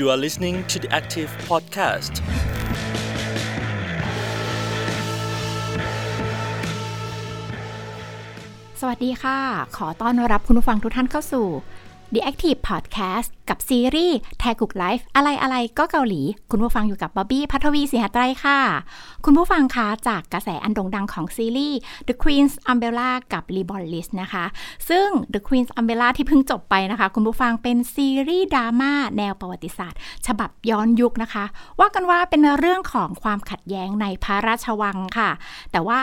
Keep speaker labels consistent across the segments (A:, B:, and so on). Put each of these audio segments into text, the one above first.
A: You are listening to the Active Podcast.
B: สวัสดีค่ะ ขอต้อนรับคุณผู้ฟังทุกท่านเข้าสู่ The Active Podcast กับซีรีส์แทกุกไลฟ์อะไรอะไรก็เกาหลี คุณผู้ฟังอยู่กับบ๊อบบี้พัทวีศรีหไตรค่ะ คุณผู้ฟังคะจากกระแสอันโด่งดังของซีรีส์ The Queen's Umbrella กับ Reborn List นะคะ ซึ่ง The Queen's Umbrella ที่เพิ่งจบไปนะคะ คุณผู้ฟังเป็นซีรีส์ดราม่าแนวประวัติศาสตร์ ฉบับย้อนยุคนะคะ ว่ากันว่าเป็นเรื่องของความขัดแย้งในพระราชวังค่ะ แต่ว่า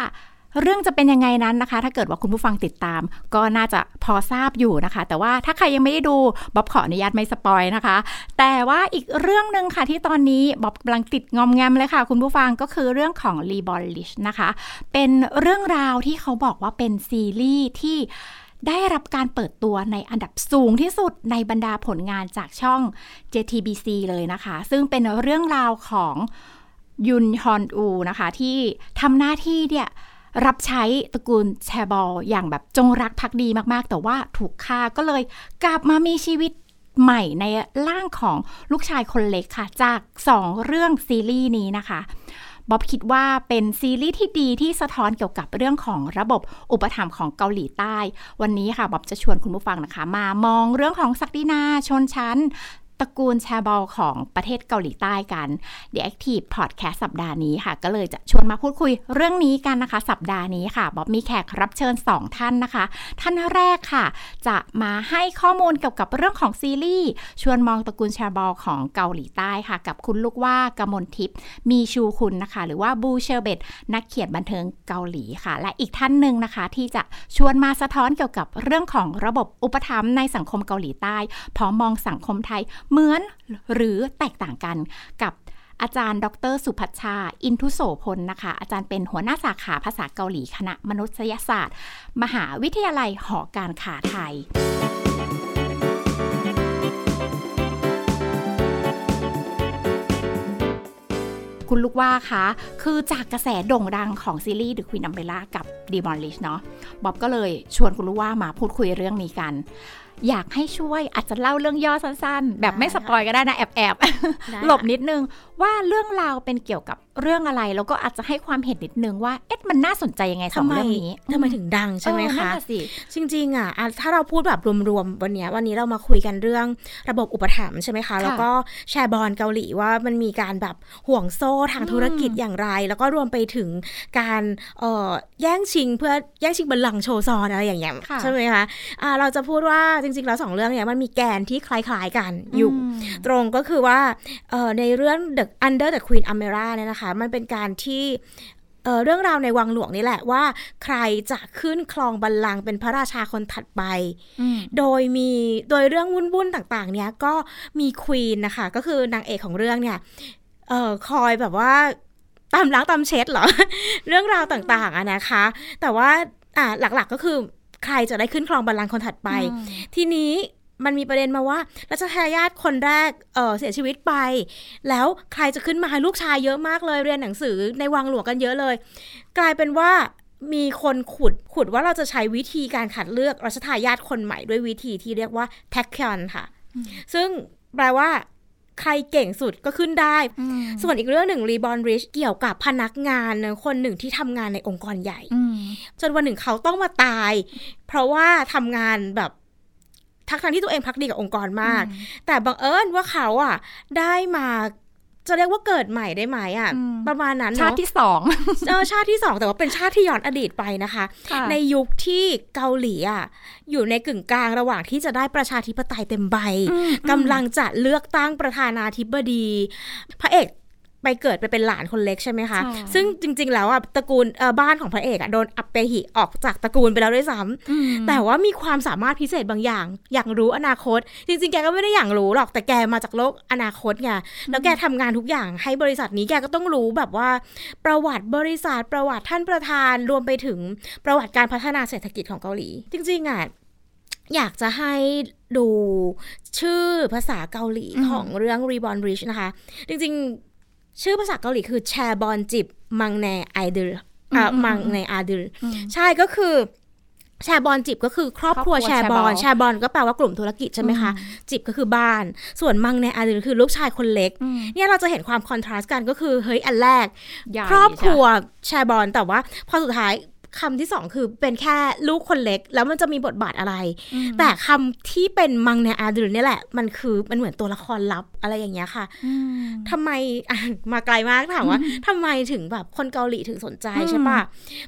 B: เรื่องจะเป็นยังไงนั้นนะคะ ถ้าเกิดว่าคุณผู้ฟังติดตาม ก็น่าจะพอทราบอยู่นะคะ แต่ว่าถ้าใครยังไม่ได้ดูบ๊อบขออนุญาตไม่สปอยนะคะ แต่ว่าอีกเรื่องหนึ่งค่ะที่ตอนนี้บ๊อบกำลังติดงอมแงมเลยค่ะ คุณผู้ฟังก็คือเรื่องของ r e b o l i s h นะคะ เป็นเรื่องราวที่เขาบอกว่าเป็นซีรีส์ที่ได้รับการเปิดตัวในอันดับสูงที่สุดในบรรดาผลงานจากช่อง JTBC เลยนะคะ ซึ่งเป็นเรื่องราวของยุนฮอนอูนะคะ ที่ทำหน้าที่เนี่ย รับใช้ตระกูลแชบอลอย่างแบบจงรักภักดีมากๆ แต่ว่าถูกฆ่าก็เลยกลับมามีชีวิตใหม่ในร่างของลูกชายคนเล็กค่ะ จากสองเรื่องซีรีส์นี้นะคะบ๊อบคิดว่าเป็นซีรีส์ที่ดีที่สะท้อนเกี่ยวกับเรื่องของระบบอุปถัมภ์ของเกาหลีใต้ วันนี้ค่ะบ๊อบจะชวนคุณผู้ฟังนะคะ มามองเรื่องของศักดินาชนชั้น ตระกูลแชร์บอลของประเทศเกาหลีใต้กัน The Active Podcast สัปดาห์นี้ค่ะ ก็เลยจะชวนมาพูดคุยเรื่องนี้กันนะคะ สัปดาห์นี้ค่ะบ๊อบมีแขกรับเชิญ 2 ท่านนะคะ ท่านแรกค่ะ จะมาให้ข้อมูลเกี่ยวกับเรื่องของซีรีส์ชวนมองตระกูลแชร์บอลของเกาหลีใต้ค่ะ กับคุณลูกว่ากมลทิพย์มีชูคุณนะคะ หรือว่าบูเชลเบตนักเขียนบันเทิงเกาหลีค่ะ และอีกท่านหนึ่งนะคะ ที่จะชวนมาสะท้อนเกี่ยวกับเรื่องของระบบอุปถัมภ์ในสังคมเกาหลีใต้พร้อมมองสังคมไทยเหมือนหรือแตกต่างกันกับอาจารย์ ดร สุพัชชา อินทุโสพลนะคะ อาจารย์เป็นหัวหน้าสาขาภาษาเกาหลีคณะมนุษยศาสตร์ มหาวิทยาลัยหอการค้าไทย คุณลูกว่าคะ คือจากกระแสโด่งดังของซีรีส์ The Queen Umbrella กับ Demolish เนาะบ๊อบก็เลยชวนคุณลูกว่ามาพูดคุยเรื่องนี้กัน อยากให้ช่วยอาจจะเล่าเรื่องย่อสั้นๆ แบบไม่สปอยก็ได้นะแอบแอบๆหลบนิดนึงว่าเรื่องราวเป็นเกี่ยวกับ เรื่องอะไรแล้วก็อาจจะให้ความเห็นนิดนึงว่าเอ๊ะมันน่าสนใจยังไงสองเรื่องนี้
C: ทำไมถึงดังใช่ไหม
B: เออนั่
C: คะ
B: นน่สิ
C: จริงๆอะอะถ้าเราพูดแบบรวมๆวันเนี้ยวันนี้เรามาคุยกันเรื่องระบบอุปถัมภ์ใช่ไหมคะ แล้วก็แชร์บอลเกาหลีว่ามันมีการแบบห่วงโซ่ทางธุรกิจอย่างไร แล้วก็รวมไปถึงการเอ่อแย่งชิงเพื่อแย่งชิงบัลลังก์โชว์ซอนอะไรอย่างเงี้ย
B: ค่ะ
C: ใช่ไหมคะอะเราจะพูดว่าจริง ๆ แล้วสองเรื่องเนี้ยมันมีแกนที่คล้าย ๆกันอยู่ ตรงก็คือว่าเอ่อในเรื่อง The Under the Queen Umbrella เนี่ยนะคะมันเป็นการที่เอ่อเรื่องราวในวังหลวงนี่แหละว่า ใครจะขึ้นครองบัลลังก์เป็นพระราชาคนถัดไป
B: อืม
C: โดยมีโดยเรื่องวุ่นๆต่างๆ เนี่ยก็มีควีนนะคะ ก็คือนางเอกของเรื่องเนี่ยเอ่อคอยแบบว่าตามล้างตามเช็ดเหรอ เรื่องราวต่างๆอะนะคะ แต่ว่าอ่าหลักๆก็คือใครจะได้ขึ้นครองบัลลังก์คนถัดไป ทีนี้ มันมีประเด็นมาว่ารัชทายาทคนแรกเออเสียชีวิตไป แล้วใครจะขึ้นมาลูกชายเยอะมากเลยเรียนหนังสือในวังหลวงกันเยอะเลย กลายเป็นว่ามีคนขุดขุดว่าเราจะใช้วิธีการขัดเลือกรัชทายาทคนใหม่ด้วยวิธีที่เรียกว่าแท็กคอนค่ะ ซึ่งแปลว่าใครเก่งสุดก็ขึ้นได้ ส่วนอีกเรื่องหนึ่งรีบอนริชเกี่ยวกับพนักงานคนหนึ่งที่ทำงานในองค์กรใหญ่
B: อืม
C: จนวันหนึ่งเขาต้องมาตาย เพราะว่าทำงานแบบ ทั้งทั้งๆที่ตัวเองพักดีกับองค์กรมาก แต่บังเอิญว่าเขาอะ ได้มาจะเรียกว่าเกิดใหม่ได้ไหมอะ
B: อืม
C: ประมาณนั้น
B: ชา
C: เนาะ
B: ติที่สอง
C: เออชาติที่สองแต่ว่าเป็นชาติที่ย้อนอดีตไปนะคะ
B: ค่ะ
C: ในยุคที่เกาหลีอะอยู่ในกึ่งกลางระหว่างที่จะได้ประชาธิปไตยเต็มใบ
B: อืม
C: กำลังจะเลือกตั้งประธานาธิบดี พระเอก ไปเกิดไปเป็นหลานคนเล็กใช่ไหมคะ
B: ใช่
C: ซึ่งจริง ๆ แล้วอะตระกูลเอ่อบ้านของพระเอกอะโดนอัปเปหิออกจากตระกูลไปแล้วด้วยซ้ำ
B: อืม
C: แต่ว่ามีความสามารถพิเศษบางอย่าง อยากรู้อนาคต จริง ๆ แกก็ไม่ได้อยากรู้หรอกแต่แกมาจากโลกอนาคตไงแล้วแกทำงานทุกอย่างให้บริษัทนี้แกก็ต้องรู้แบบว่า ประวัติบริษัทประวัติท่านประธานรวมไปถึงประวัติการพัฒนาเศรษฐกิจของเกาหลี จริงๆอะอยากจะให้ดูชื่อภาษาเกาหลี
B: อืม
C: ของเรื่อง Reborn Rich นะคะ จริงๆ ชื่อภาษาเกาหลีคือแชบอนจิบมังแนไอดลอะมังในอาดิลใช่ก็คือแชร์บอลจิบก็คือครอบครัว
B: ครอบครัว
C: แชร์บอล
B: แชร์บอล
C: แชร์บอลก็แปลว่ากลุ่มธุรกิจใช่ไหมคะ จิบก็คือบ้าน ส่วนมังในอาร์คือลูกชายคนเล็ก
B: อืม
C: เนี่ยเราจะเห็นความคอนทราสต์กันก็คือเฮ้ยอันแรก
B: ใหญ่
C: ครอบครัวแชร์บอลแต่ว่าพอสุดท้าย คำที่สองคือเป็นแค่ลูกคนเล็ก แล้วมันจะมีบทบาทอะไร
B: อืม
C: แต่คำที่เป็นมังในอาร์เนี่ยแหละ มันคือมันเหมือนตัวละครลับอะไรอย่างเงี้ยค่ะ
B: อืม
C: ทำไมอะมาไกลมากถามว่าทำไมถึงแบบคนเกาหลีถึงสนใจ
B: อืม
C: ใช่ปะ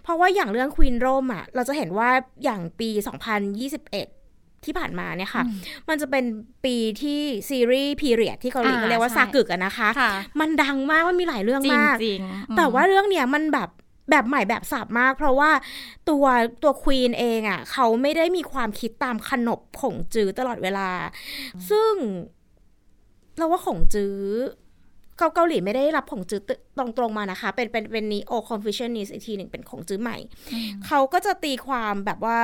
C: เพราะว่าอย่างเรื่องควีนโรมอะเราจะเห็นว่าอย่างปี 2021ที่ผ่านมาเนี่ยค่ะ มันจะเป็นปีที่ซีรีส์พีเรียดที่เกาหลี
B: อ่า
C: เขาเรียกว่า
B: ใช่
C: ซากึกอะนะคะ
B: ค่ะ
C: มันดังมากมันมีหลายเรื่อง
B: จริง
C: มาก
B: จริงอืม
C: แต่ว่าเรื่องเนี้ยมันแบบ แบบใหม่แบบสับมาก เพราะว่าตัวตัวควีนเองอะ่ะเขาไม่ได้มีความคิดตามขนบของจื้อตลอดเวลา ซึ่งเราว่าของจื้อเกาเกาหลีไม่ได้รับของจื้อตรงตรงๆมานะคะ เป็นเป็นเป็นนีโอคอนฟิชเชนนิสอีกทีหนึ่งเป็นของจื้อใหม่ เขาก็จะตีความแบบว่า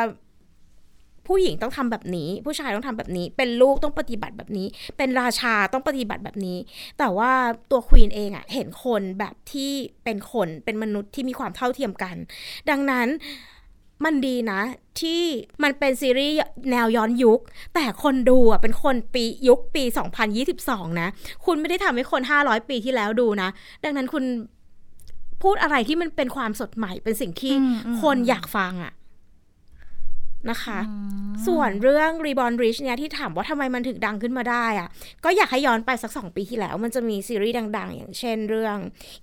C: ผู้หญิงต้องทำแบบนี้ ผู้ชายต้องทำแบบนี้ เป็นลูกต้องปฏิบัติแบบนี้ เป็นราชาต้องปฏิบัติแบบนี้ แต่ว่าตัวควีนเองอะเห็นคนแบบที่เป็นคนเป็นมนุษย์ที่มีความเท่าเทียมกัน ดังนั้นมันดีนะ ที่มันเป็นซีรีส์แนวย้อนยุค แต่คนดูอะเป็นคนปียุคปี 2022 นะ คุณไม่ได้ทำให้คน 500 ปีที่แล้วดูนะ ดังนั้นคุณพูดอะไรที่มันเป็นความสดใหม่เป็นสิ่งที่
B: อืมอืม
C: คนอยากฟังอะ นะคะ ส่วนเรื่อง Reborn Rich เนี่ยที่ถามว่าทำไมมันถึงดังขึ้นมาได้อะก็อยากให้ย้อนไปสักสองปีที่แล้ว มันจะมีซีรีส์ดัง ๆ อย่างเช่นเรื่อง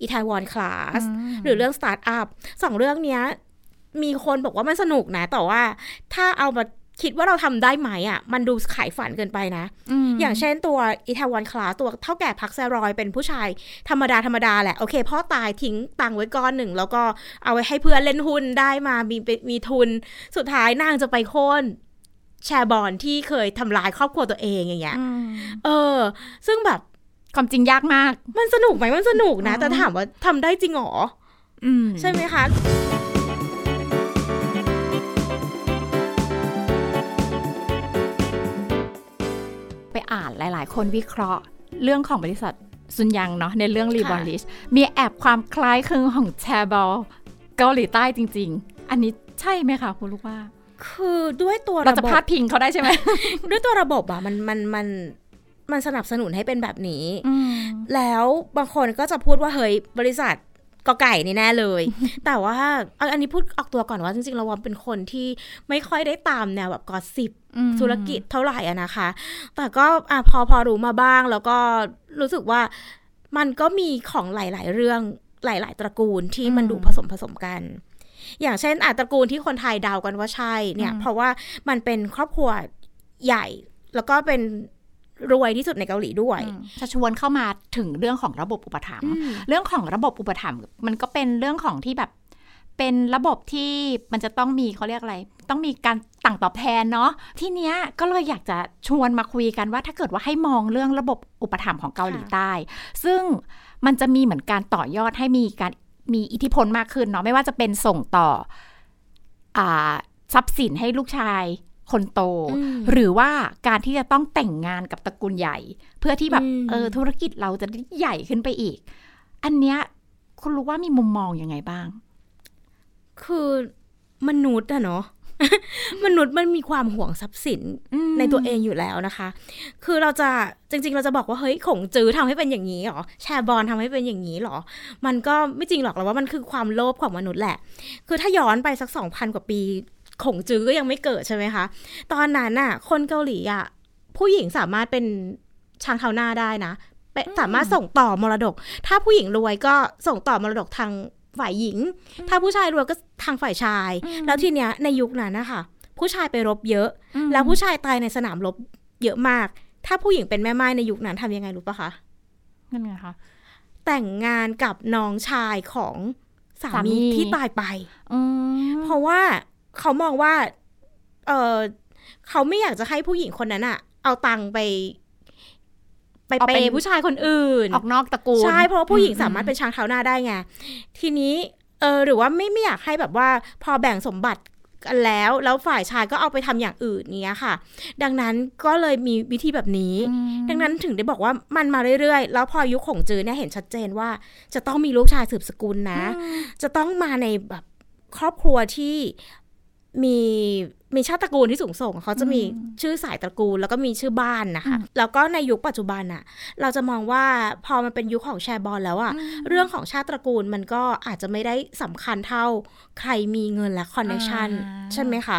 C: Itaewon Class หรือเรื่อง Startup สองเรื่องเนี้ยมีคนบอกว่ามันสนุกนะ แต่ว่าถ้าเอามา คิดว่าเราทำได้ไหมอะ มันดูขายฝันเกินไปนะ
B: ม
C: อย่างเช่นตัวอิตาวันคลาตัวเท่าแก่พักแซรอยเป็นผู้ชายธรรมดาธรรมดาแหละ โอเคพ่อตายทิ้งตังค์ไว้ก้อนหนึ่ง แล้วก็เอาไว้ให้เพื่อนเล่นหุ้นได้มามีมีทุน สุดท้ายนางจะไปโค่นแชร์บอลที่เคยทำลายครอบครัวตัวเองอย่างเงี้ย
B: อืม
C: เออ ซึ่งแบบ
B: ความจริงยากมาก
C: มันสนุกไหมมันสนุกนะ
B: อ๋อ
C: แต่ถามว่าทำได้จริงเหรอ
B: อืม
C: ใช่ไหมคะ
B: อ่านหลาย ๆ คนวิเคราะห์เรื่องของบริษัทซุนยังเนาะในเรื่องรีบอลลิชมีแอบความคล้ายคลึงของแชร์บอลเกาหลีใต้จริง ๆ อันนี้ใช่ไหมคะคุณลูกว่า
C: คือด้วยตัว
B: เรา
C: ระ
B: จะ
C: บบ
B: พาดพิงเขาได้ใช่ไหม
C: ด้วยตัวระบบอะมันมันมันมันสนับสนุนให้เป็นแบบนี้
B: อืม
C: แล้วบางคนก็จะพูดว่าเฮ้ยบริษัท กอไก่นี่แน่เลย แต่ว่าเอาอันนี้พูดออกตัวก่อนว่าจริงๆเราว่าเป็นคนที่ไม่ค่อยได้ตามแนวแบบกอสิบ
B: อืม
C: ธุรกิจเท่าไหร่อะนะคะ แต่ก็อะพอพอรู้มาบ้าง แล้วก็รู้สึกว่ามันก็มีของหลาย ๆ เรื่องหลาย ๆ ตระกูลที่มันดูผสมผสมกัน อย่างเช่นอาตระกูลที่คนไทยเดากันว่าใช่เนี่ย เพราะว่ามันเป็นครอบครัวใหญ่แล้วก็เป็น รวยที่สุดในเกาหลีด้วย
B: อืมจะชวนเข้ามาถึงเรื่องของระบบอุปถัมภ์เรื่องของระบบอุปถัมภ์มันก็เป็นเรื่องของที่แบบเป็นระบบที่มันจะต้องมีเขาเรียกอะไร ต้องมีการต่างตอบแทนเนาะทีเนี้ยก็เลยอยากจะชวนมาคุยกันว่า ถ้าเกิดว่าให้มองเรื่องระบบอุปถัมภ์ของเกาหลีใต้ ซึ่งมันจะมีเหมือนการต่อยอดให้มีการมีอิทธิพลมากขึ้นเนาะไม่ว่าจะเป็นส่งต่ออ่าทรัพย์สินให้ลูกชาย คนโต
C: อืม
B: หรือว่าการที่จะต้องแต่งงานกับตระกูลใหญ่ เพื่อที่แบบ
C: อืม
B: เออธุรกิจเราจะได้ใหญ่ขึ้นไปอีก อันเนี้ยคุณรู้ว่ามีมุมมองยังไงบ้าง
C: คือมนุษย์อะเนาะมนุษย์มันมีความห่วงทรัพย์สิน
B: อืม
C: ในตัวเองอยู่แล้วนะคะ คือเราจะจริง ๆ เราจะบอกว่าเฮ้ยขงจื้อทำให้เป็นอย่างนี้หรอ แชร์บอลทำให้เป็นอย่างนี้หรอ มันก็ไม่จริงหรอกเราว่ามันคือความโลภของมนุษย์แหละ คือถ้าย้อนไปสักสองพันกว่าปี ขงจื้อก็ยังไม่เกิดใช่ไหมคะ ตอนนั้นน่ะ คนเกาหลีอะผู้หญิงสามารถเป็นช้างเท้าหน้าได้นะเป็นสามารถส่งต่อมรดก ถ้าผู้หญิงรวยก็ส่งต่อมรดกทางฝ่ายหญิง ถ้าผู้ชายรวยก็ทางฝ่ายชาย แล้วทีเนี้ยในยุคนั้นนะคะผู้ชายไปรบเยอะ แล้วผู้ชายตายในสนามรบเยอะมาก ถ้าผู้หญิงเป็นแม่ไม้ในยุคนั้นทำยังไงรู้ปะคะ
B: นั่นไงคะ
C: แต่งงานกับน้องชายของสา
B: สามี
C: มีที่ตายไป
B: อืม
C: เพราะว่า เขามองว่า เออเขาไม่อยากจะให้ผู้หญิงคนนั้นอะเอาตังค์ไป ไปเปย์ผู้ชายคนอื่น
B: ออกนอกตระกูล
C: ใช่ เพราะว่าผู้หญิง
B: อืม
C: สามารถเป็นช้างเท้าหน้าได้ไง ทีนี้เออหรือว่าไม่ไม่อยากให้แบบว่า พอแบ่งสมบัติกันแล้ว แล้วฝ่ายชายก็เอาไปทำอย่างอื่นเนี้ยค่ะ ดังนั้นก็เลยมีวิธีแบบนี้
B: อืม
C: ดังนั้นถึงได้บอกว่ามันมาเรื่อยๆ แล้วพอยุคของจือเนี่ยเห็นชัดเจนว่า จะต้องมีลูกชายสืบสกุลนะ จะต้องมาในแบบครอบครัวที่ มีมีชาติตระกูลที่สูงส่ง เขาจะมีชื่อสายตระกูล แล้วก็มีชื่อบ้านนะคะแล้วก็ในยุคปัจจุบันอะเราจะมองว่าพอมันเป็นยุคของแชร์บอลแล้วอะเรื่องของชาติตระกูลมันก็อาจจะไม่ได้สำคัญเท่าใครมีเงินและคอนเนคชัน
B: อ่า
C: ใช่ไหมคะ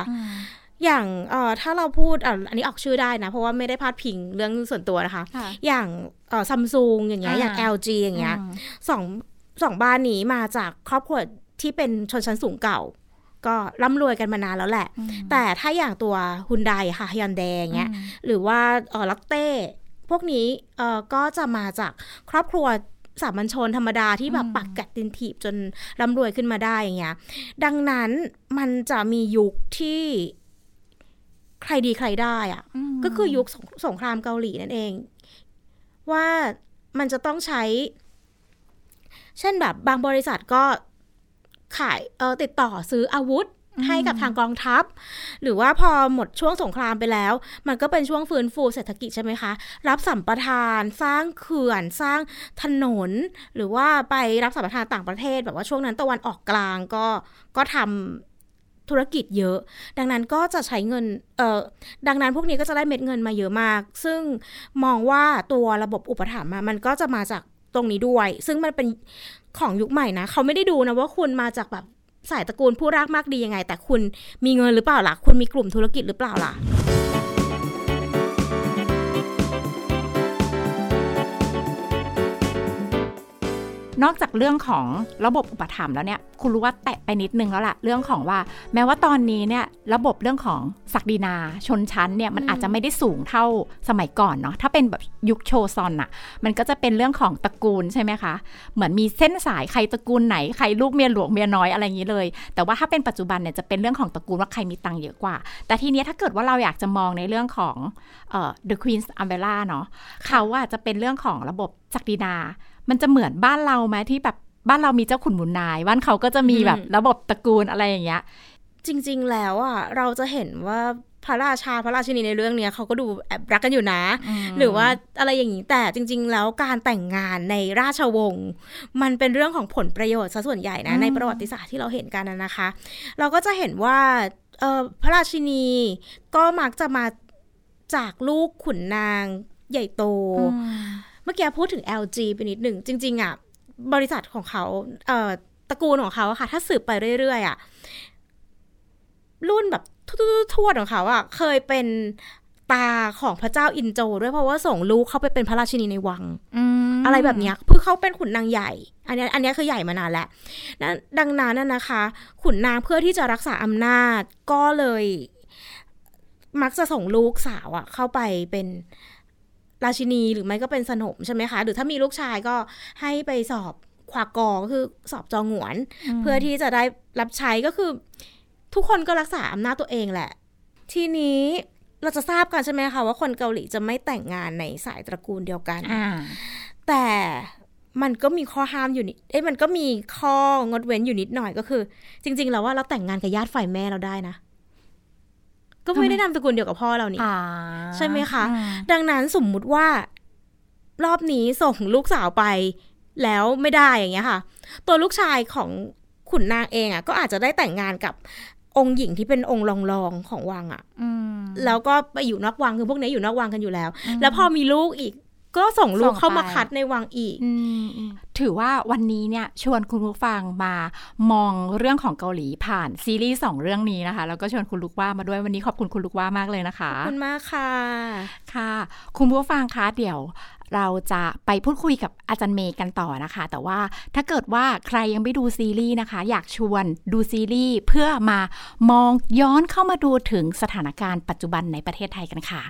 C: อย่างเอ่อถ้าเราพูดอะอันนี้ออกชื่อได้นะ เพราะว่าไม่ได้พาดพิงเรื่องส่วนตัวนะคะ
B: ค่ะ
C: อย่างเอ่อซัมซุงอย่างเงี้ย
B: อ่า
C: อย่าง LG อย่างเงี้ย
B: อืม
C: สองสองบ้านนี้มาจากครอบครัวที่เป็นชนชั้นสูงเก่า ก็ร่ำรวยกันมานานแล้วแหละ แต่ถ้าอย่างตัวฮุนไดค่ะยอนแดงเงี้ยหรือว่าเออลักเต้พวกนี้เออก็จะมาจากครอบครัวสามัญชนธรรมดาที่แบบปักกัดดินถีบจนร่ำรวยขึ้นมาได้อย่างเงี้ย ดังนั้นมันจะมียุคที่ใครดีใครได้อะ
B: ม
C: ก็คือยุคสงสงครามเกาหลีนั่นเอง ว่ามันจะต้องใช้ เช่นแบบบางบริษัทก็ ขายเออติดต่อซื้ออาวุธให้กับทางกองทัพ หรือว่าพอหมดช่วงสงครามไปแล้ว มันก็เป็นช่วงฟื้นฟูเศรษฐกิจใช่ไหมคะ รับสัมปทาน สร้างเขื่อน สร้างถนน หรือว่าไปรับสัมปทานต่างประเทศ แบบว่าช่วงนั้นตะวันออกกลางก็ก็ทำธุรกิจเยอะ ดังนั้นก็จะใช้เงินเอ่อดังนั้นพวกนี้ก็จะได้เม็ดเงินมาเยอะมาก ซึ่งมองว่าตัวระบบอุปถัมภ์อะมันก็จะมาจากตรงนี้ด้วย ซึ่งมันเป็น ของยุคใหม่นะเขาไม่ได้ดูนะว่าคุณมาจากแบบสายตระกูลผู้รากมากดียังไง แต่คุณมีเงินหรือเปล่าล่ะ คุณมีกลุ่มธุรกิจหรือเปล่าล่ะ
B: นอกจากเรื่องของระบบอุปถัมภ์แล้วเนี่ยคุณรู้ว่าแตะไปนิดนึงแล้วล่ะ เรื่องของว่า แม้ว่าตอนนี้เนี่ยระบบเรื่องของศักดินาชนชั้นเนี่ยมัน
C: อืม
B: อาจจะไม่ได้สูงเท่าสมัยก่อนเนาะถ้าเป็นแบบยุคโชซอนอะมันก็จะเป็นเรื่องของตระกูลใช่ไหมคะ เหมือนมีเส้นสายใครตระกูลไหนใครลูกเมียหลวงเมียน้อยอะไรอย่างนี้เลย แต่ว่าถ้าเป็นปัจจุบันเนี่ยจะเป็นเรื่องของตระกูลว่าใครมีตังค์เยอะกว่า แต่ทีเนี้ยถ้าเกิดว่าเราอยากจะมองในเรื่องของเอ่อ The Queen's Umbrella เนาะเขาอะจะเป็นเรื่องของระบบศักดินา มันจะเหมือนบ้านเราไหมที่แบบบ้านเรามีเจ้าขุนมูลนาย บ้านเขาก็จะมีแบบระบบตระกูลอะไรอย่างเงี้ย
C: จริง ๆ แล้วอะเราจะเห็นว่าพระราชาพระราชินีในเรื่องเนี้ยเขาก็ดูแอบรักกันอยู่นะ หรือว่าอะไรอย่างนี้แต่จริง ๆ แล้วการแต่งงานในราชวงศ์มันเป็นเรื่องของผลประโยชน์ซะส่วนใหญ่นะ
B: อืม
C: ในประวัติศาสตร์ที่เราเห็นกันนะนะคะ เราก็จะเห็นว่าเอ่อพระราชินีก็มักจะมาจากลูกขุนนางใหญ่โต เมื่อกี้พูดถึง LG ไปนิดหนึ่ง จริง ๆอะบริษัทของเขาเอ่อตระกูลของเขาอะค่ะ ถ้าสืบไปเรื่อยๆอะรุ่นแบบทวดๆของเขาอะเคยเป็นตาของพระเจ้าอินโจด้วยเพราะว่าส่งลูกเข้าไปเป็นพระราชินีในวังอะไรแบบเนี้ยเพื่อเขาเป็นขุนนางใหญ่ อันเนี้ยอันเนี้ยคือใหญ่มานานแล้วนะดังนั้นน่ะนะคะ ขุนนางเพื่อที่จะรักษาอำนาจก็เลย มักจะส่งลูกสาวอะเข้าไปเป็น ราชินีหรือไม่ก็เป็นสนมใช่ไหมคะ หรือถ้ามีลูกชายก็ให้ไปสอบควากอก็คือสอบจองหวน เพื่อที่จะได้รับใช้ก็คือ ทุกคนก็รักษาอำนาจตัวเองแหละ ทีนี้เราจะทราบกันใช่ไหมคะว่าคนเกาหลีจะไม่แต่งงานในสายตระกูลเดียวกัน
B: อ่า
C: แต่มันก็มีข้อห้ามอยู่นิด เอ้ยมันก็มีข้องดเว้นอยู่นิดหน่อยก็คือ จริง ๆ แล้วว่าเราแต่งงานกับญาติฝ่ายแม่เราได้นะ ก็ไม่ได้นามสกุลเดียวกับพ่อเรานี่
B: อ่า
C: ใช่ไหมคะ
B: อืม
C: ดังนั้นสมมุติว่า รอบนี้ส่งลูกสาวไป แล้วไม่ได้อย่างเงี้ยค่ะ ตัวลูกชายของขุนนางเองอะ ก็อาจจะได้แต่งงานกับองค์หญิงที่เป็นองค์รองๆของวังอะ
B: อืม
C: แล้วก็ไปอยู่นอกวังคือพวกนี้อยู่นอกวังกันอยู่แล้ว แล้วพอมีลูกอีก ก็ส่งลูก
B: ส่งไป
C: เข้ามาคัดในวังอีก
B: อืมอืมถือว่าวันนี้เนี่ยชวนคุณผู้ฟังมามองเรื่องของเกาหลีผ่านซีรีส์สองเรื่องนี้นะคะ แล้วก็ชวนคุณลูกว่ามาด้วยวันนี้ขอบคุณคุณลูกว่ามากเลยนะคะ
C: ขอบคุณมากค่ะ
B: ค่ะ คุณผู้ฟังคะเดี๋ยวเราจะไปพูดคุยกับอาจารย์เมย์กันต่อนะคะ แต่ว่าถ้าเกิดว่าใครยังไม่ดูซีรีส์นะคะ อยากชวนดูซีรีส์เพื่อมามองย้อนเข้ามาดูถึงสถานการณ์ปัจจุบันในประเทศไทยกันค่ะ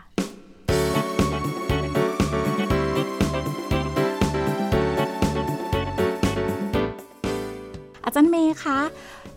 B: อาจารย์เมย์คะ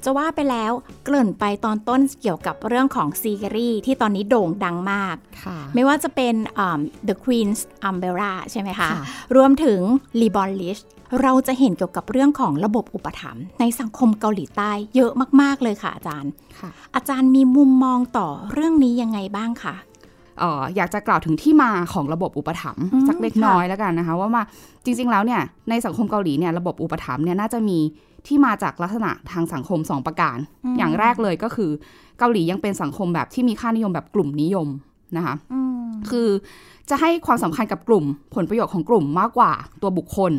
B: จะว่าไปแล้วเกริ่นไปตอนต้นเกี่ยวกับเรื่องของซีรีส์ที่ตอนนี้โด่งดังมาก
D: ค่ะ
B: ไม่ว่าจะเป็นอ่า The Queen's Umbrella ใช่ไหมคะ
D: ค่ะ
B: รวมถึง r e b o l i s h เราจะเห็นเกี่ยวกับเรื่องของระบบอุปถัมภ์ในสังคมเกาหลีใต้เยอะมาก ๆ เลยค่ะอาจารย์
D: ค่ะ
B: อาจารย์มีมุมมองต่อเรื่องนี้ยังไงบ้างคะ
D: เอ่ออยากจะกล่าวถึงที่มาของระบบอุปถัมภ์
B: อืม
D: สักเล็ก
B: ค่ะ
D: น้อยแล้วกันนะคะ ว่ามาจริง ๆ แล้วเนี่ยในสังคมเกาหลีเนี่ยระบบอุปถัมภ์เนี่ยน่าจะมีที่มาจากลักษณะทางสังคมสองประการ อย่างแรกเลยก็คือเกาหลียังเป็นสังคมแบบที่มีค่านิยมแบบกลุ่มนิยมนะคะ
B: อืม
D: คือจะให้ความสำคัญกับกลุ่ม ผลประโยชน์ของกลุ่มมากกว่าตัวบุคคล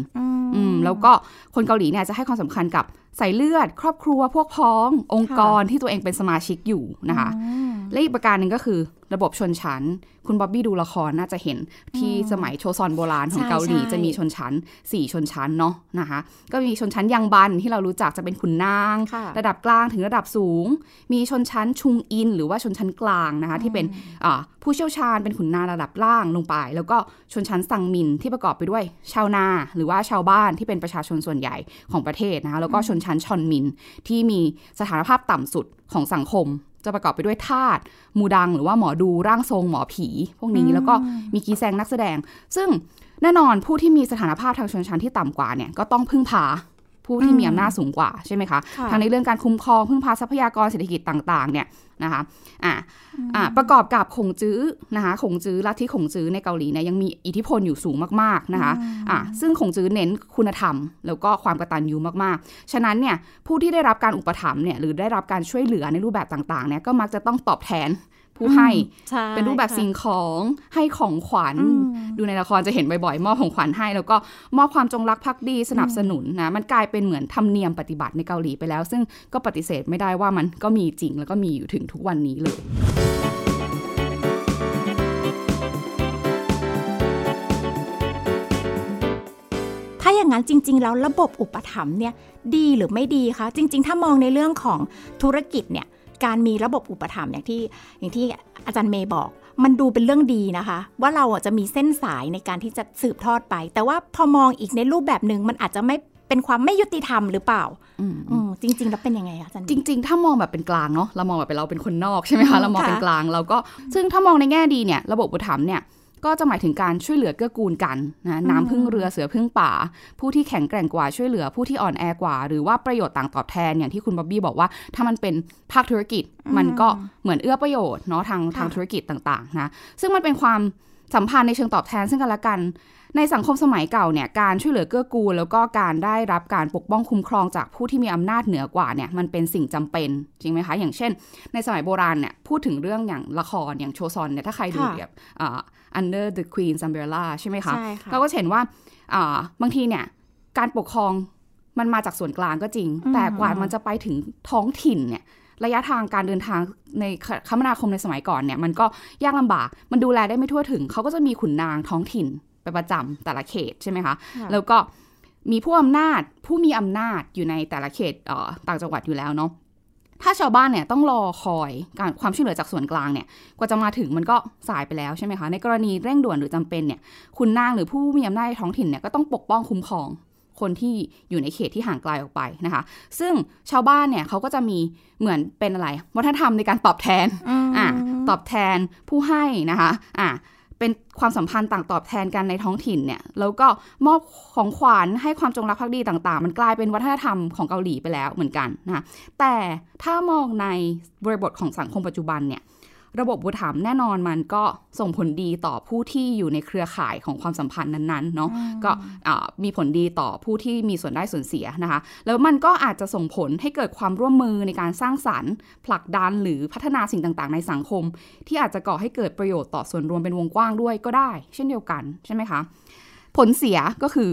D: อืมแล้วก็คนเกาหลีเนี่ยจะให้ความสำคัญกับ สายเลือด ครอบครัวพวกพ้อง องค์กรที่ตัวเองเป็นสมาชิกอยู่นะคะ
B: อืม
D: และอีกประการหนึ่งก็คือระบบชนชั้น คุณบ๊อบบี้ดูละครน่าจะเห็นที่สมัยโชซอนโบราณของ
B: ใช่
D: เกาหลี
B: ใช่
D: จะมีชนชั้น 4 ชนชั้นเนาะนะคะ ก็มีชนชั้นยังบันที่เรารู้จักจะเป็นขุนนาง
B: ค่ะ
D: ระดับกลางถึงระดับสูง มีชนชั้นชุงอิน หรือว่าชนชั้นกลางนะคะ ที่เป็นอ่าผู้เชี่ยวชาญเป็นขุนนางระดับล่างลงไป แล้วก็ชนชั้นสังมินที่ประกอบไปด้วยชาวนา หรือว่าชาวบ้านที่เป็นประชาชนส่วนใหญ่ของประเทศนะคะแล้วก็ชนชั้นชอนมิน ที่มีสถานภาพต่ำสุดของสังคม จะประกอบไปด้วยทาสมูดังหรือว่าหมอดูร่างทรงหมอผี พวกนี้แล้วก็มีกีแซงนักแสดง ซึ่งแน่นอนผู้ที่มีสถานภาพทางชนชั้นที่ต่ำกว่าเนี่ยก็ต้องพึ่งพา ผู้ที่มีอำนาจสูงกว่าใช่ไหมคะ
B: ค่ะ
D: ทางในเรื่องการคุ้มครองพึ่งพาทรัพยากรเศรษฐกิจต่างๆ เนี่ยนะคะอะอะประกอบกับขงจื้อนะคะขงจื้อลัทธิขงจื้อในเกาหลีเนี่ยยังมีอิทธิพลอยู่สูงมากๆนะคะอะซึ่งขงจื้อเน้นคุณธรรม แล้วก็ความกตัญญูมากๆ ฉะนั้นเนี่ยผู้ที่ได้รับการอุปถัมภ์เนี่ยหรือได้รับการช่วยเหลือในรูปแบบต่างๆเนี่ยก็มักจะต้องตอบแทน ผู้ให้
B: ใช่
D: เป็นรูปแบบ
B: ค่ะ
D: สิ่งของให้ของขวัญ
B: อืม
D: ดูในละครจะเห็นบ่อยๆมอบของขวัญให้ แล้วก็มอบความจงรักภักดีสนับสนุนนะมันกลายเป็นเหมือนธรรมเนียมปฏิบัติในเกาหลีไปแล้ว ซึ่งก็ปฏิเสธไม่ได้ว่ามันก็มีจริง แล้วก็มีอยู่ถึงทุกวันนี้เลย
B: ถ้าอย่างนั้นจริง ๆ แล้วระบบอุปถัมภ์เนี่ยดีหรือไม่ดีคะจริง ๆ ถ้ามองในเรื่องของธุรกิจเนี่ย การมีระบบอุปถัมภ์อย่างที่อย่างที่อาจารย์เมย์บอก มันดูเป็นเรื่องดีนะคะ ว่าเราอะจะมีเส้นสายในการที่จะสืบทอดไป แต่ว่าพอมองอีกในรูปแบบหนึ่งมันอาจจะไม่เป็นความไม่ยุติธรรมหรือเปล่า
D: อืม
B: อืมจริง ๆ แล้วเป็นยังไงคะอาจารย์เมย์จ
D: ริง ๆ ถ้ามองแบบเป็นกลางเนาะเรามองแบบเป็นเราเป็นคนนอกใช่ไหม
B: อืม
D: ค่ะเรามองเป็นกลางค่ะเราก็ซึ่งถ้ามองในแง่ดีเนี่ยระบบอุปถัมภ์เนี่ย ก็จะหมายถึงการช่วยเหลือเกื้อกูลกันนะน้ำพึ่งเรือเสือพึ่งป่า ผู้ที่แข็งแกร่งกว่าช่วยเหลือผู้ที่อ่อนแอกว่า หรือว่าประโยชน์ต่างตอบแทนอย่างที่คุณบ๊อบบี้บอกว่า ถ้ามันเป็นภาคธุรกิจมันก็เหมือนเอื้อประโยชน์เนาะทางทางธุรกิจต่างๆนะซึ่งมันเป็นความสัมพันธ์ในเชิงตอบแทนซึ่งกันและกัน ในสังคมสมัยเก่าเนี่ยการช่วยเหลือเกื้อกูล แล้วก็การได้รับการปกป้องคุ้มครองจากผู้ที่มีอำนาจเหนือกว่าเนี่ยมันเป็นสิ่งจำเป็นจริงไหมคะ อย่างเช่น ในสมัยโบราณเนี่ยพูดถึงเรื่องอย่างละครอย่างโชซอนเนี่ยถ้าใครดู
B: ค่ะ
D: แบบอ่า under the queen's umbrella ใช่ไหมคะ
B: ใช่ค่ะ
D: เราก็จะเห็นว่าอ่าบางทีเนี่ย การปกครองมันมาจากส่วนกลางก็จริง
B: อืม
D: แต่กว่ามันจะไปถึงท้องถิ่นเนี่ยระยะทางการเดินทางในคคมนาคมในสมัยก่อนเนี่ยมันก็ยากลำบาก มันดูแลได้ไม่ทั่วถึง เขาก็จะมีขุนนางท้องถิ่นไปประจำแต่ละเขตใช่ไหมคะ
B: ค่ะ
D: แล้วก็มีผู้อำนาจผู้มีอำนาจอยู่ในแต่ละเขตเอ่อต่างจังหวัดอยู่แล้วเนาะ ถ้าชาวบ้านเนี่ยต้องรอคอยการความช่วยเหลือจากส่วนกลางเนี่ยกว่าจะมาถึงมันก็สายไปแล้วใช่ไหมคะ ในกรณีเร่งด่วนหรือจำเป็นเนี่ยคุณนางหรือผู้มีอำนาจท้องถิ่นเนี่ยก็ต้องปกป้องคุ้มครองคนที่อยู่ในเขตที่ห่างไกลออกไปนะคะ ซึ่งชาวบ้านเนี่ยเขาก็จะมีเหมือนเป็นอะไร วัฒนธรรมในการตอบแทน อะตอบแทนผู้ให้นะคะ อะ เป็นความสัมพันธ์ต่างตอบแทนกันในท้องถิ่นเนี่ย แล้วก็มอบของขวัญให้ความจงรักภักดีต่างๆ มันกลายเป็นวัฒนธรรมของเกาหลีไปแล้วเหมือนกันนะ แต่ถ้ามองในบริบทของสังคมปัจจุบันเนี่ย ระบบบุถามแน่นอนมันก็ส่งผลดีต่อผู้ที่อยู่ในเครือข่ายของความสัมพันธ์นั้นๆเนาะก็อ่ามีผลดีต่อผู้ที่มีส่วนได้ส่วนเสียนะคะ แล้วมันก็อาจจะส่งผลให้เกิดความร่วมมือในการสร้างสรรค์ ผลักดันหรือพัฒนาสิ่งต่างๆ ในสังคม ที่อาจจะก่อให้เกิดประโยชน์ต่อส่วนรวมเป็นวงกว้างด้วยก็ได้ เช่นเดียวกันใช่ไหมคะผลเสียก็คือ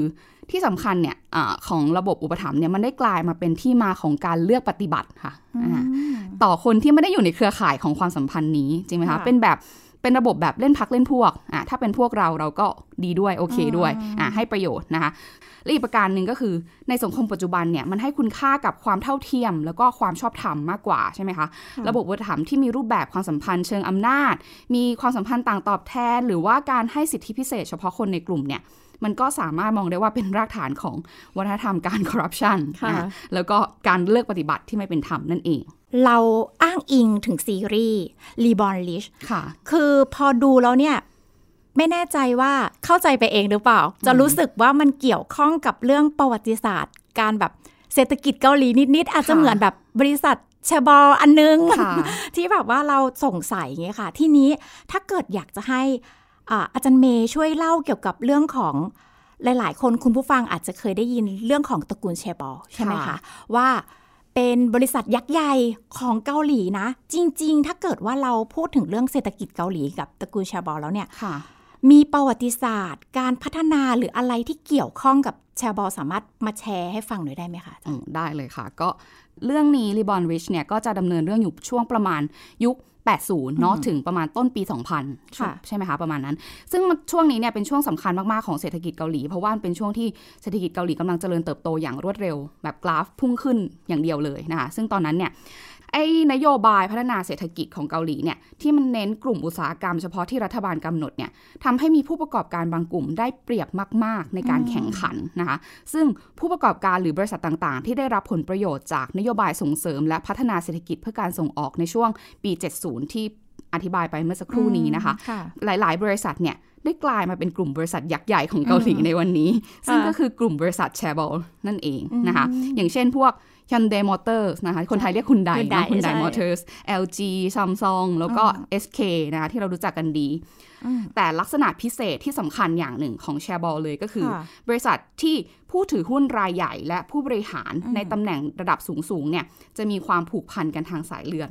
D: ที่สำคัญเนี่ยอาของระบบอุปถัมภ์เนี่ยมันได้กลายมาเป็นที่มาของการเลือกปฏิบัติค่ะอ่าต่อคนที่ไม่ได้อยู่ในเครือข่ายของความสัมพันธ์นี้จริงไหมคะ
B: ค่ะ
D: เป็นแบบเป็นระบบแบบเล่นพักเล่นพวกอะถ้าเป็นพวกเราเราก็ดีด้วยโอเคด้วยอะให้ประโยชน์นะคะและอีกประการหนึ่งก็คือในสังคมปัจจุบันเนี่ยมันให้คุณค่ากับความเท่าเทียม แล้วก็ความชอบธรรมมากกว่าใช่ไหมคะระบบอุปถัมภ์ที่มีรูปแบบความสัมพันธ์เชิงอำนาจ มีความสัมพันธ์ต่างตอบแทน หรือว่าการให้สิทธิพิเศษเฉพาะคนในกลุ่มเนี่ย มันก็สามารถมองได้ว่าเป็นรากฐานของวัฒนธรรมการคอร์รัปชัน
B: ค่ะ
D: แล้วก็การเลือกปฏิบัติที่ไม่เป็นธรรมนั่นเอง
B: เราอ้างอิงถึงซีรีส์รีบอนลิช
D: ค่ะ
B: คือพอดูแล้วเนี่ยไม่แน่ใจว่าเข้าใจไปเองหรือเปล่า จะรู้สึกว่ามันเกี่ยวข้องกับเรื่องประวัติศาสตร์ การแบบเศรษฐกิจเกาหลีนิด ๆ อาจจะ
D: ค่ะ
B: เหมือนแบบบริษัทแชร์บอลอันนึง
D: ค่ะ
B: ที่แบบว่าเราสงสัยไงค่ะ ทีนี้ถ้าเกิดอยากจะให้ อ่าอาจารย์เมย์ช่วยเล่าเกี่ยวกับเรื่องของหลาย ๆ คนคุณผู้ฟังอาจจะเคยได้ยินเรื่องของตระกูลแชร์บอลใช่ไหมคะ
D: ค่ะ
B: ว่าเป็นบริษัทยักษ์ใหญ่ของเกาหลีนะ จริง ๆ ถ้าเกิดว่าเราพูดถึงเรื่องเศรษฐกิจเกาหลีกับตระกูลแชร์บอลแล้วเนี่ย
D: ค่ะ
B: มีประวัติศาสตร์ การพัฒนาหรืออะไรที่เกี่ยวข้องกับแชร์บอลสามารถมาแชร์ให้ฟังหน่อยได้ไหมคะ
D: อืมได้เลยค่ะ ก็เรื่องนี้รีบอนริชเนี่ยก็จะดำเนินเรื่องอยู่ช่วงประมาณยุค 80 เนาะถึงประมาณต้นปี 2000
B: ค่ะ
D: ใช่ไหมคะประมาณนั้น ซึ่งมันช่วงนี้เนี่ยเป็นช่วงสำคัญมาก ๆ ของเศรษฐกิจเกาหลี เพราะว่ามันเป็นช่วงที่เศรษฐกิจเกาหลีกำลังเจริญเติบโตอย่างรวดเร็ว แบบกราฟพุ่งขึ้นอย่างเดียวเลยนะคะซึ่งตอนนั้นเนี่ย ไอ้นโยบายพัฒนาเศรษฐกิจของเกาหลีเนี่ยที่มันเน้นกลุ่มอุตสาหกรรมเฉพาะที่รัฐบาลกำหนดเนี่ยทำให้มีผู้ประกอบการบางกลุ่มได้เปรียบมาก ๆ ในการแข่งขันนะคะซึ่งผู้ประกอบการหรือบริษัทต่าง ๆ ที่ได้รับผลประโยชน์จากนโยบายส่งเสริม และพัฒนาเศรษฐกิจเพื่อการส่งออกในช่วงปี 70 ที่อธิบายไปเมื่อสักครู่นี้นะคะ
B: ค่ะ
D: หลาย ๆ บริษัทเนี่ยได้กลายมาเป็นกลุ่มบริษัทยักษ์ใหญ่ของเกาหลีในวันนี้ ซึ่งก็คือกลุ่มบริษัทแชร์บอลนั่นเองนะคะ อย่างเช่นพวก Hyundai Motors นะคะ คนไทยเรียกคุณได
B: Hyundai
D: นะคุณได
B: ใช่
D: Motors LG Samsung แล้วก็ SK นะคะที่เรารู้จักกันดี แต่ลักษณะพิเศษที่สำคัญอย่างหนึ่งของแชร์บอลเลยก็คือ
B: ค่ะ
D: บริษัทที่ ผู้ถือหุ้นรายใหญ่และผู้บริหารในตำแหน่งระดับสูงๆเนี่ยจะมีความผูกพันกันทางสายเลือด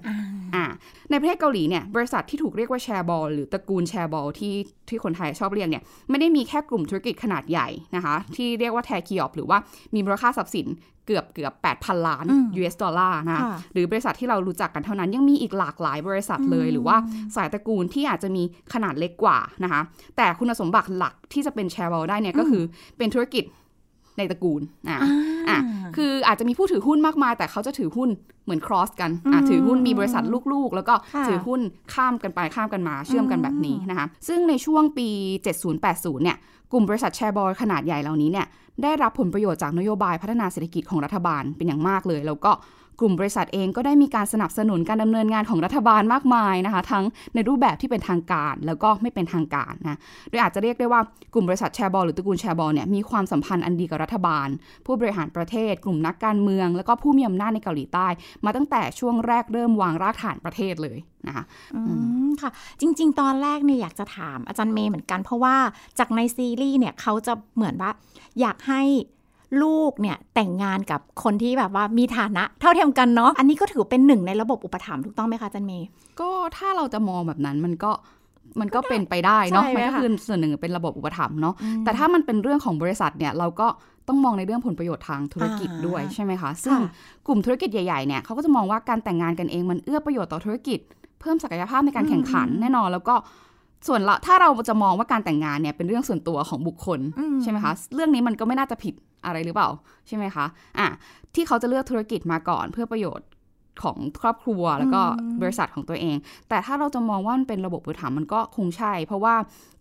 D: อ่าในประเทศเกาหลีเนี่ยบริษัทที่ถูกเรียกว่าแชร์บอลหรือตระกูลแชร์บอลที่ที่คนไทยชอบเรียกเนี่ยไม่ได้มีแค่กลุ่มธุรกิจขนาดใหญ่นะคะที่เรียกว่า대기업หรือว่ามีมูลค่าทรัพย์สินเกือบเกือบ8,000 ล้าน US ดอลลาร์นะคะ
B: ค่ะ
D: หรือบริษัทที่เรารู้จักกันเท่านั้นยังมีอีกหลากหลายบริษัทเลยหรือว่าสายตระกูลที่อาจจะมีขนาดเล็กกว่านะคะแต่คุณสมบัติหลักที่จะเป็นแชร์บอลได้เนี่ยก็คือเป็นธุรกิจ ในตระกูลอ่าอะคืออาจจะมีผู้ถือหุ้นมากมาย แต่เขาจะถือหุ้นเหมือน cross กันอะถือหุ้นมีบริษัทลูกๆ แล้วก็
B: ค่ะ
D: ถือหุ้นข้ามกันไปข้ามกันมาเชื่อมกันแบบนี้นะคะซึ่งในช่วงปี 70-80 เนี่ยกลุ่มบริษัทแชร์บอลขนาดใหญ่เหล่านี้เนี่ยได้รับผลประโยชน์จากนโยบายพัฒนาเศรษฐกิจของรัฐบาลเป็นอย่างมากเลย แล้วก็ กลุ่มบริษัทเองก็ได้มีการสนับสนุนการดำเนินงานของรัฐบาลมากมายนะคะ ทั้งในรูปแบบที่เป็นทางการแล้วก็ไม่เป็นทางการนะโดยอาจจะเรียกได้ว่ากลุ่มบริษัทแชร์บอลหรือตระกูลแชร์บอลเนี่ยมีความสัมพันธ์อันดีกับรัฐบาล ผู้บริหารประเทศ กลุ่มนักการเมือง แล้วก็ผู้มีอำนาจในเกาหลีใต้ มาตั้งแต่ช่วงแรกเริ่มวางรากฐานประเทศเลยนะคะ
B: อืมค่ะ จริง ๆ ตอนแรกเนี่ยอยากจะถามอาจารย์เมย์เหมือนกัน เพราะว่าจากในซีรีส์เนี่ยเขาจะเหมือนว่าอยากให้ ลูกเนี่ยแต่งงานกับคนที่แบบว่ามีฐานะ เท่าเทียมกันเนาะอันนี้ก็ถือเป็นหนึ่งในระบบอุปถัมภ์ถูกต้องไหมคะอาจารย์เมย์
D: ก็ถ้าเราจะมองแบบนั้นมันก็มันก็เป็นไปได้เนาะ
B: ใช่ไหม
D: มันก็
B: คะ
D: คือส่วนหนึ่งเป็นระบบอุปถัมภ์เนาะแต่ถ้ามันเป็นเรื่องของบริษัทเนี่ยเราก็ต้องมองในเรื่องผลประโยชน์ทางธุรกิจ
B: อ่า
D: ด้วยใช่ไหมคะ ซึ่ง
B: ค่ะ
D: กลุ่มธุรกิจใหญ่ๆเนี่ยเขาก็จะมองว่าการแต่งงานกันเองมันเอื้อประโยชน์ต่อธุรกิจ เพิ่มศักยภาพในการแข่งขันแน่นอนแล้วก็ ส่วนละถ้าเราจะมองว่าการแต่งงานเนี่ยเป็นเรื่องส่วนตัวของบุคคล
B: อืม
D: ใช่ไหมคะ เรื่องนี้มันก็ไม่น่าจะผิดอะไรหรือเปล่าใช่ไหมคะอะที่เขาจะเลือกธุรกิจมาก่อนเพื่อประโยชน์ของครอบครัวแล้วก็บริษัทของตัวเอง แต่ถ้าเราจะมองว่ามันเป็นระบบอุปถัมภ์มันก็คงใช่ เพราะว่า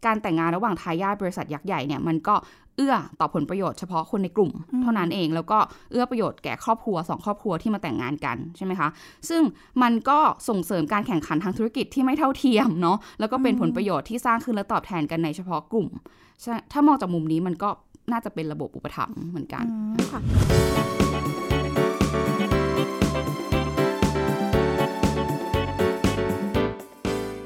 D: การแต่งงานระหว่างทายาทบริษัทยักษ์ใหญ่เนี่ยมันก็ เอื้อต่อผลประโยชน์เฉพาะคนในกลุ่ม เท่านั้นเองแล้วก็เอื้อประโยชน์แก่ครอบครัวสองครอบครัวที่มาแต่งงานกันใช่ไหมคะ ซึ่งมันก็ส่งเสริมการแข่งขันทางธุรกิจที่ไม่เท่าเทียมเนาะแล้วก็เป็นผลประโยชน์ที่สร้างขึ้นและตอบแทนกันในเฉพาะกลุ่มใช่ถ้ามองจากมุมนี้มันก็น่าจะเป็นระบบอุปถัมภ์เหมือนกัน
B: ค่ะ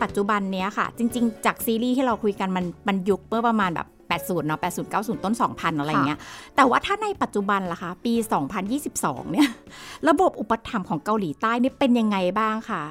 B: ปัจจุบันเนี้ยค่ะ จริง ๆ จากซีรีส์ที่เราคุยกันมันมันยุคเมื่อประมาณแบบ 80เนาะ80 90 ต้น 2000 อะไรเงี้ย แต่ว่าถ้าในปัจจุบันล่ะคะ ปี 2022 เนี่ย ระบบอุปถัมภ์ของเกาหลีใต้นี่เป็นยังไงบ้างคะ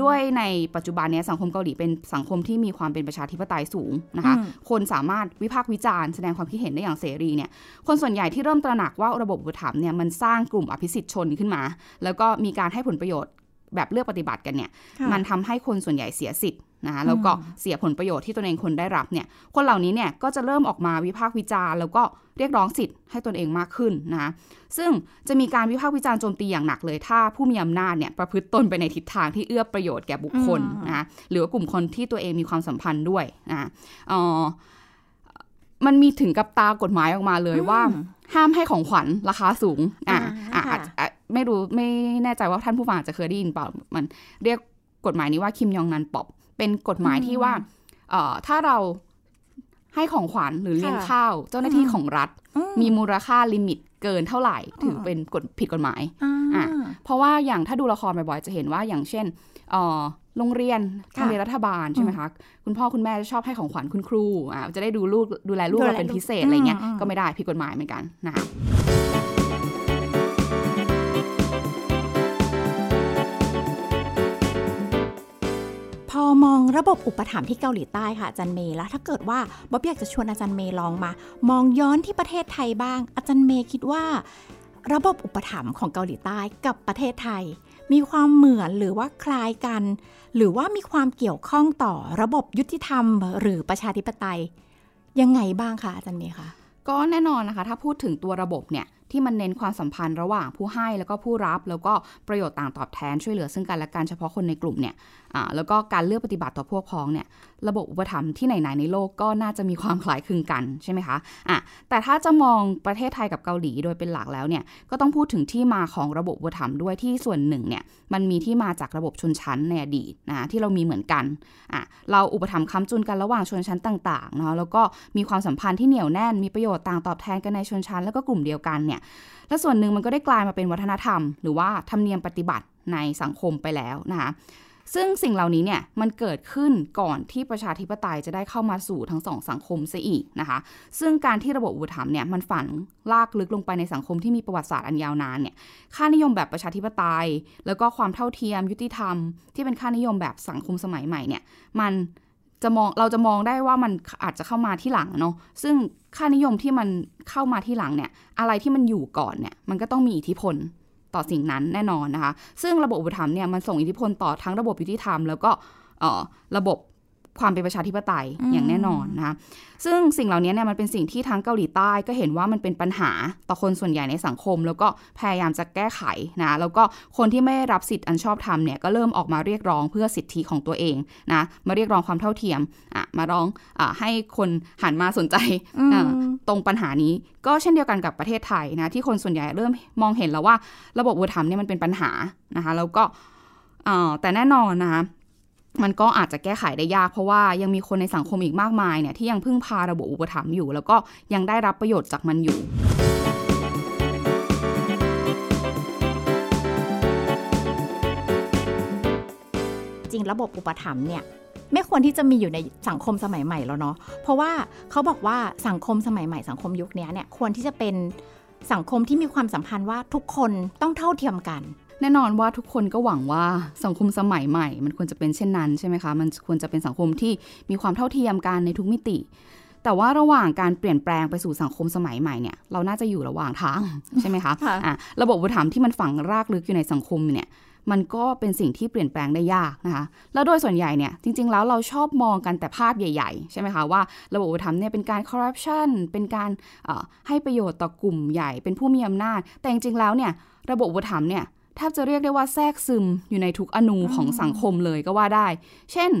D: ด้วยในปัจจุบันเนี้ยสังคมเกาหลีเป็นสังคมที่มีความเป็นประชาธิปไตยสูงนะคะ
B: อืม
D: คนสามารถวิพากษ์วิจารณ์แสดงความคิดเห็นได้อย่างเสรีเนี่ย คนส่วนใหญ่ที่เริ่มตระหนักว่าระบบอุปถัมภ์เนี่ยมันสร้างกลุ่มอภิสิทธิ์ชนขึ้นมา แล้วก็มีการให้ผลประโยชน์แบบเลือกปฏิบัติกันเนี่ย
B: ค่ะ
D: มันทำให้คนส่วนใหญ่เสียสิทธิ์ นะคะแล้วก็เสียผลประโยชน์ที่ตนเองคนได้รับเนี่ยคนเหล่านี้เนี่ยก็จะเริ่มออกมาวิพากษ์วิจารณ์แล้วก็เรียกร้องสิทธิ์ให้ตนเองมากขึ้นนะคะซึ่งจะมีการวิพากษ์วิจารณ์โจมตีอย่างหนักเลย ถ้าผู้มีอำนาจเนี่ยประพฤติตนไปในทิศทางที่เอื้อประโยชน์แก่บุคคลนะคะหรือว่ากลุ่มคนที่ตัวเองมีความสัมพันธ์ด้วยนะคะเอ่อมันมีถึงกับตากฎหมายออกมาเลยว่า ห้ามให้ของขวัญราคาสูงอะ
B: อ่า
D: อะ
B: ค่ะ
D: อาจจะอะไม่รู้ไม่แน่ใจว่าท่านผู้ฟังอาจจะเคยได้ยินเปล่ามันเรียกกฎหมายนี้ว่า김영란법 เป็นกฎหมายที่ว่าเอ่อถ้าเราให้ของขวัญหรือเลี้ยง
B: ค่ะ
D: ข้าว เจ้าหน้าที่ของรัฐ
B: อื
D: มมีมูลค่า limit เกินเท่าไหร่ ถือเป็นกฎผิดกฎหมาย
B: อ่า
D: อะเพราะว่าอย่างถ้าดูละครบ่อยๆจะเห็นว่าอย่างเช่นเอ่อโรงเรียน
B: ค่ะ
D: โรงเรียนรัฐบาลใช่ไหมคะคุณพ่อคุณแม่จะชอบให้ของขวัญคุณครูอ่าจะได้ดูลูกดูแลลูก
B: ดูแล
D: เราเป็น
B: ลูก
D: พิเศษอะไรเงี้ย
B: อืมอืม
D: ก็ไม่ได้ผิดกฎหมายเหมือนกันนะคะ
B: อมองระบบอุปถัมภ์ที่เกาหลีใต้ค่ะอาจารย์เมย์แล้วถ้าเกิดว่าบ๊อบอยากจะชวนอาจารย์เมย์ลองมา มองย้อนที่ประเทศไทยบ้าง อาจารย์เมย์คิดว่า ระบบอุปถัมภ์ของเกาหลีใต้กับประเทศไทย มีความเหมือนหรือว่าคล้ายกัน หรือว่ามีความเกี่ยวข้องต่อระบบยุติธรรม หรือประชาธิปไตย ยังไงบ้างคะอาจารย์เมย์คะ
D: ก็แน่นอนนะคะ ถ้าพูดถึงตัวระบบเนี่ย ที่มันเน้นความสัมพันธ์ระหว่างผู้ให้แล้วก็ผู้รับ แล้วก็ประโยชน์ต่างตอบแทนช่วยเหลือซึ่งกันและกันเฉพาะคนในกลุ่มเนี่ยอ่าแล้วก็การเลือกปฏิบัติต่อพวกพ้องเนี่ยระบบอุปถัมภ์ที่ไหนๆในโลกก็น่าจะมีความคล้ายคลึงกันใช่ไหมคะอะแต่ถ้าจะมองประเทศไทยกับเกาหลีโดยเป็นหลักแล้วเนี่ยก็ต้องพูดถึงที่มาของระบบอุปถัมภ์ด้วยที่ส่วนหนึ่งเนี่ยมันมีที่มาจากระบบชนชั้นในอดีตนะที่เรามีเหมือนกันอะเราอุปถัมภ์ค้ำจุนกันระหว่างชนชั้นต่างๆเนาะแล้วก็มีความสัมพันธ์ที่เหนียวแน่นมีประโยชน์ต่างตอบแทนกันในชนชั้นแล้วก็กลุ่มเดียวกันเนี่ยและส่วนหนึ่งมันก็ได้กลายมาเป็นวัฒนธรรม หรือว่าธรรมเนียมปฏิบัติในสังคมไปแล้วนะคะซึ่งสิ่งเหล่านี้เนี่ยมันเกิดขึ้นก่อนที่ประชาธิปไตยจะได้เข้ามาสู่ทั้งสองสังคมซะอีกนะคะซึ่งการที่ระบบอุปถัมภ์เนี่ยมันฝังลากลึกลงไปในสังคมที่มีประวัติศาสตร์อันยาวนานเนี่ยค่านิยมแบบประชาธิปไตย แล้วก็ความเท่าเทียมยุติธรรม ที่เป็นค่านิยมแบบสังคมสมัยใหม่เนี่ยมัน จะมองเราจะมองได้ว่ามันอาจจะเข้ามาที่หลังเนาะซึ่งค่านิยมที่มันเข้ามาที่หลังเนี่ยอะไรที่มันอยู่ก่อนเนี่ยมันก็ต้องมีอิทธิพลต่อสิ่งนั้นแน่นอนนะคะ ซึ่งระบบอุปถัมภ์เนี่ยมันส่งอิทธิพลต่อทั้งระบบยุติธรรมแล้วก็เออระบบ ความเป็นประชาธิปไตย
B: อืม
D: อย่างแน่นอนนะคะซึ่งสิ่งเหล่านี้เนี่ยมันเป็นสิ่งที่ทั้งเกาหลีใต้ก็เห็นว่ามันเป็นปัญหาต่อคนส่วนใหญ่ในสังคม แล้วก็พยายามจะแก้ไขนะแล้วก็คนที่ไม่ได้รับสิทธิ์อันชอบธรรมเนี่ยก็เริ่มออกมาเรียกร้องเพื่อสิทธิของตัวเองนะมาเรียกร้องความเท่าเทียมอะมาร้องอะให้คนหันมาสนใจอ่าตรงปัญหานี้ก็เช่นเดียวกันกับประเทศไทยนะที่คนส่วนใหญ่เริ่มมองเห็นแล้วว่า ระบบอุปถัมภ์เนี่ยมันเป็นปัญหานะคะแล้วก็เอ่อแต่แน่นอนนะคะ มันก็อาจจะแก้ไขได้ยากเพราะว่ายังมีคนในสังคมอีกมากมายเนี่ยที่ยังพึ่งพาระบบอุปถัมภ์อยู่ แล้วก็ยังได้รับประโยชน์จากมันอยู่
B: จริงระบบอุปถัมภ์เนี่ยไม่ควรที่จะมีอยู่ในสังคมสมัยใหม่แล้วเนาะเพราะว่าเขาบอกว่าสังคมสมัยใหม่สังคมยุคนี้เนี่ยควรที่จะเป็นสังคมที่มีความสัมพันธ์ว่าทุกคนต้องเท่าเทียมกัน
D: แน่นอนว่าทุกคนก็หวังว่าสังคมสมัยใหม่ มันควรจะเป็นเช่นนั้นใช่ไหมคะ มันควรจะเป็นสังคมที่มีความเท่าเทียมกันในทุกมิติ แต่ว่าระหว่างการเปลี่ยนแปลงไปสู่สังคมสมัยใหม่เนี่ย เราน่าจะอยู่ระหว่างทางใช่ไหมคะ
B: ค่ะ
D: อะระบบอุปถัมภ์ที่มันฝังรากลึกอยู่ในสังคมเนี่ยมันก็เป็นสิ่งที่เปลี่ยนแปลงได้ยากนะคะ แล้วโดยส่วนใหญ่เนี่ย จริง ๆ แล้วเราชอบมองกันแต่ภาพใหญ่ ๆ ใช่ไหมคะ ว่าระบบอุปถัมภ์เนี่ยเป็นการคอร์รัปชันเป็นการเอ่อให้ประโยชน์ต่อกลุ่มใหญ่ เป็นผู้มีอำนาจ แต่จริง ๆ แล้วเนี่ย ระบบอุปถัมภ์เนี่ย แทบจะเรียกได้ว่าแทรกซึมอยู่ในทุกอนูของสังคมเลยก็ว่าได้ เช่น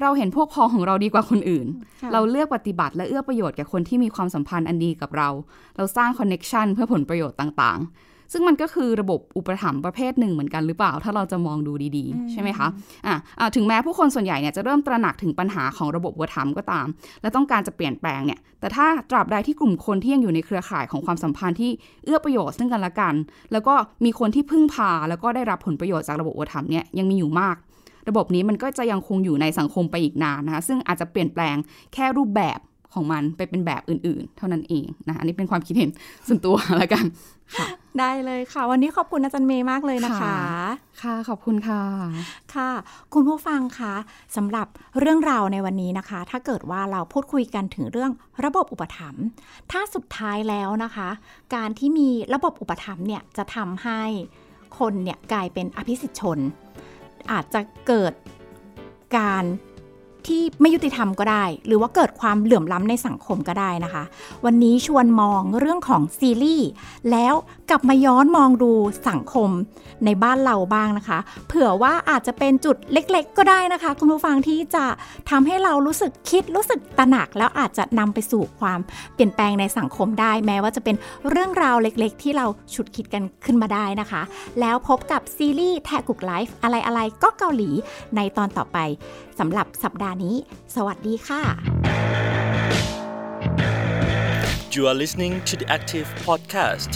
D: เราเห็นพวกพ้องของเราดีกว่าคนอื่น เราเลือกปฏิบัติและเอื้อประโยชน์แก่คนที่มีความสัมพันธ์อันดีกับเรา เราสร้างคอนเน็ชันเพื่อผลประโยชน์ต่างๆ ซึ่งมันก็คือระบบอุปถัมภ์ประเภทหนึ่งเหมือนกันหรือเปล่า ถ้าเราจะมองดูดีๆ ใช่ไหมคะอะอะถึงแม้ผู้คนส่วนใหญ่เนี่ยจะเริ่มตระหนักถึงปัญหาของระบบอุปถัมภ์ก็ตาม และต้องการจะเปลี่ยนแปลงเนี่ย แต่ถ้าตราบใดที่กลุ่มคนที่ยังอยู่ในเครือข่ายของความสัมพันธ์ที่เอื้อประโยชน์ซึ่งกันและกัน แล้วก็มีคนที่พึ่งพา แล้วก็ได้รับผลประโยชน์จากระบบอุปถัมภ์เนี่ยยังมีอยู่มากระบบนี้มันก็จะยังคงอยู่ในสังคมไปอีกนานนะคะ ซึ่งอาจจะเปลี่ยนแปลงแค่รูปแบบ ของมันไปเป็นแบบอื่นๆ เท่านั้นเองนะคะอันนี้เป็นความคิดเห็นส่วนตัวแล้วกัน
B: ได้เลยค่ะ วันนี้ขอบคุณอาจารย์เมย์มากเลยนะคะ
D: ค่ะค่ะขอบคุณค่ะ
B: ค่ะ คุณผู้ฟังคะสำหรับเรื่องราวในวันนี้นะคะ ถ้าเกิดว่าเราพูดคุยกันถึงเรื่องระบบอุปถัมภ์ถ้าสุดท้ายแล้วนะคะ การที่มีระบบอุปถัมภ์เนี่ยจะทำให้คนเนี่ยกลายเป็นอภิสิทธิชน อาจจะเกิดการ ที่ไม่ยุติธรรมก็ได้ หรือว่าเกิดความเหลื่อมล้ำในสังคมก็ได้นะคะ วันนี้ชวนมองเรื่องของซีรีส์แล้วกลับมาย้อนมองดูสังคมในบ้านเราบ้างนะคะ เผื่อว่าอาจจะเป็นจุดเล็กๆ ก็ได้นะคะ คุณผู้ฟังที่จะทำให้เรารู้สึกคิดรู้สึกตระหนัก แล้วอาจจะนำไปสู่ความเปลี่ยนแปลงในสังคมได้ แม้ว่าจะเป็นเรื่องราวเล็กๆ ที่เราฉุดคิดกันขึ้นมาได้นะคะ แล้วพบกับซีรีส์แทกุกไลฟ์อะไรๆก็เกาหลีในตอนต่อไป สำหรับสัปดาห์นี้ สวัสดีค่ะ
A: You are listening to the Active Podcast.